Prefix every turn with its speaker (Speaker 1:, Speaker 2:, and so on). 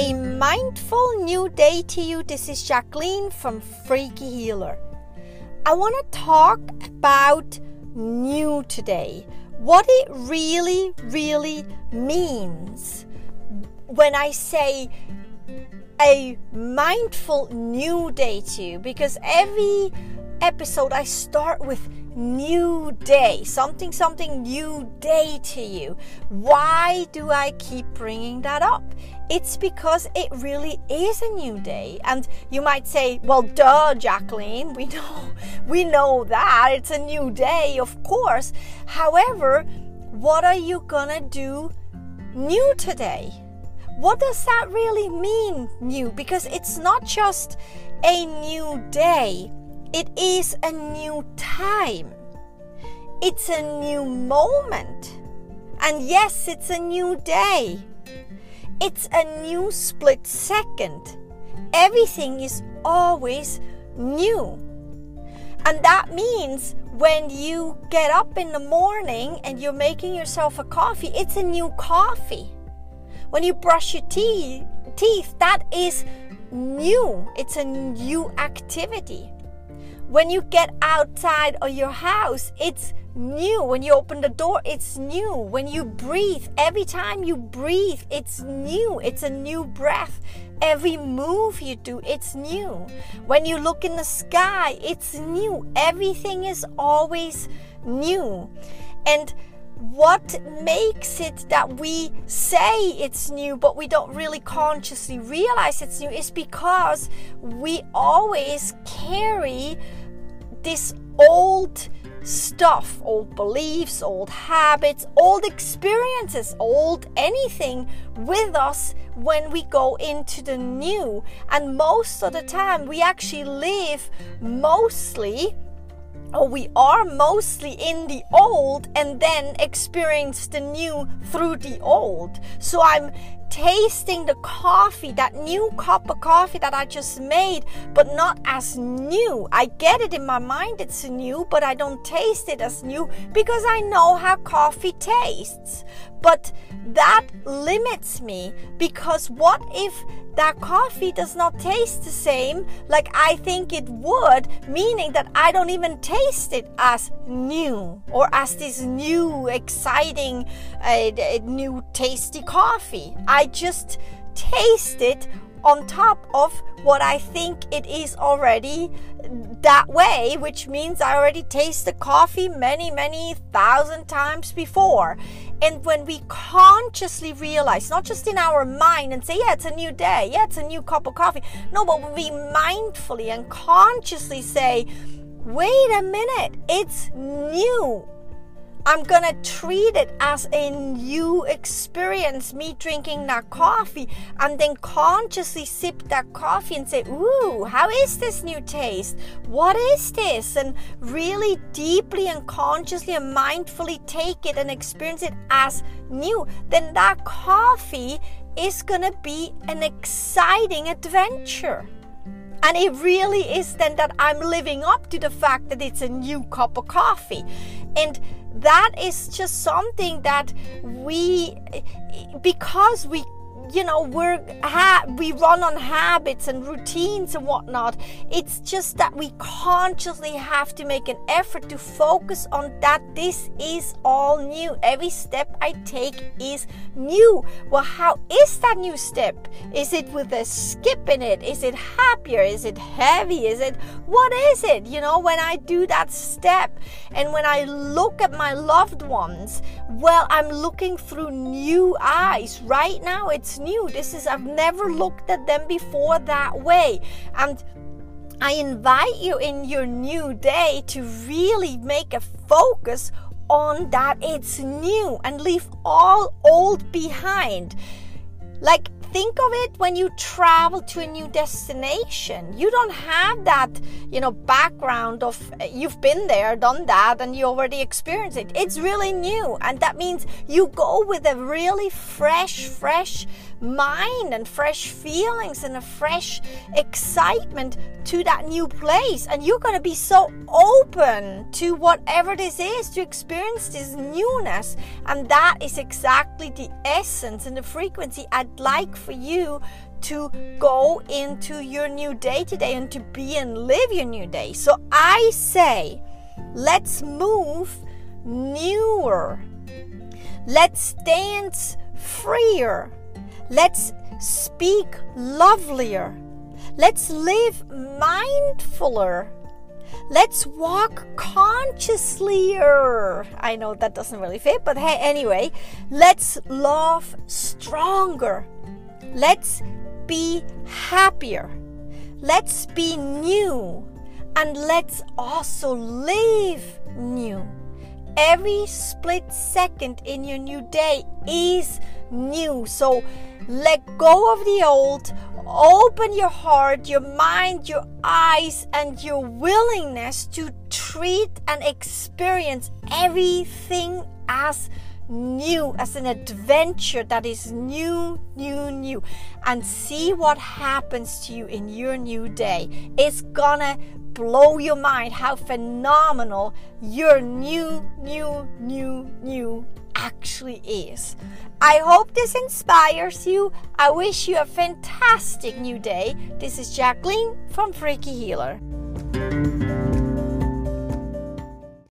Speaker 1: A mindful new day to you. This is Jacqueline from Freaky Healer. I want to talk about new today. What it really, really means when I say a mindful new day to you, because every episode I start with new day, something, something new day to you. Why do I keep bringing that up? It's because it really is a new day. And you might say, well, duh, Jacqueline, we know, we know that it's a new day, of course. However, what are you gonna do new today? What does that really mean, new? Because it's not just a new day it is a new time. It's a new moment. And yes, it's a new day. It's a new split second. Everything is always new. And that means when you get up in the morning and you're making yourself a coffee, it's a new coffee. When you brush your teeth, teeth that is new. It's a new activity. When you get outside of your house, it's new. When you open the door, it's new. When you breathe, every time you breathe, it's new. It's a new breath. Every move you do, it's new. When you look in the sky, it's new. Everything is always new. And what makes it that we say it's new but we don't really consciously realize it's new is because we always carry this old stuff, old beliefs, old habits, old experiences, old anything with us when we go into the new. And most of the time, we actually live mostly or we are mostly in the old and then experience the new through the old. So I'm tasting the coffee, that new cup of coffee that I just made, but not as new. I get it in my mind it's new, but I don't taste it as new because I know how coffee tastes. But that limits me because what if that coffee does not taste the same like I think it would, meaning that I don't even taste it as new or as this new, exciting, uh, new, tasty coffee. I just taste it on top of what I think it is already that way, which means I already tasted coffee many, many thousand times before. And when we consciously realize, not just in our mind and say, yeah, it's a new day, yeah, it's a new cup of coffee. No, but when we mindfully and consciously say, wait a minute, it's new. I'm gonna treat it as a new experience, me drinking that coffee, and then consciously sip that coffee and say, Ooh, how is this new taste? What is this? And really deeply and consciously and mindfully take it and experience it as new. Then that coffee is gonna be an exciting adventure. And it really is then that I'm living up to the fact that it's a new cup of coffee. And that is just something that we because we you know we're ha- we run on habits and routines and whatnot. It's just that we consciously have to make an effort to focus on that this is all new. Every step i take is new. Well how is that new step? Is it with a skip in it? Is it happier? Is it heavy? Is it what is it? You know when i do that step and when i look at my loved ones well i'm looking through new eyes. Right now it's new. This is, I've never looked at them before that way. And I invite you in your new day to really make a focus on that it's new and leave all old behind. Like think of it when you travel to a new destination. You don't have that, you know, background of uh, you've been there, done that, and you already experienced it. It's really new. And that means you go with a really fresh, fresh mind and fresh feelings and a fresh excitement to that new place. And you're going to be so open to whatever this is to experience this newness. And that is exactly the essence and the frequency I'd like for you to go into your new day today and to be and live your new day. So I say, let's move newer. Let's dance freer. Let's speak lovelier. Let's live mindfuler. Let's walk consciouslier. I know that doesn't really fit, but hey, anyway, let's love stronger. Let's be happier. Let's be new. And let's also live new. Every split second in your new day is new. So let go of the old, open your heart, your mind, your eyes, and your willingness to treat and experience everything as new, as an adventure that is new, new, new, and see what happens to you in your new day. It's gonna blow your mind how phenomenal your new, new, new, new actually is. I hope this inspires you. I wish you a fantastic new day. This is Jacqueline from Freaky Healer.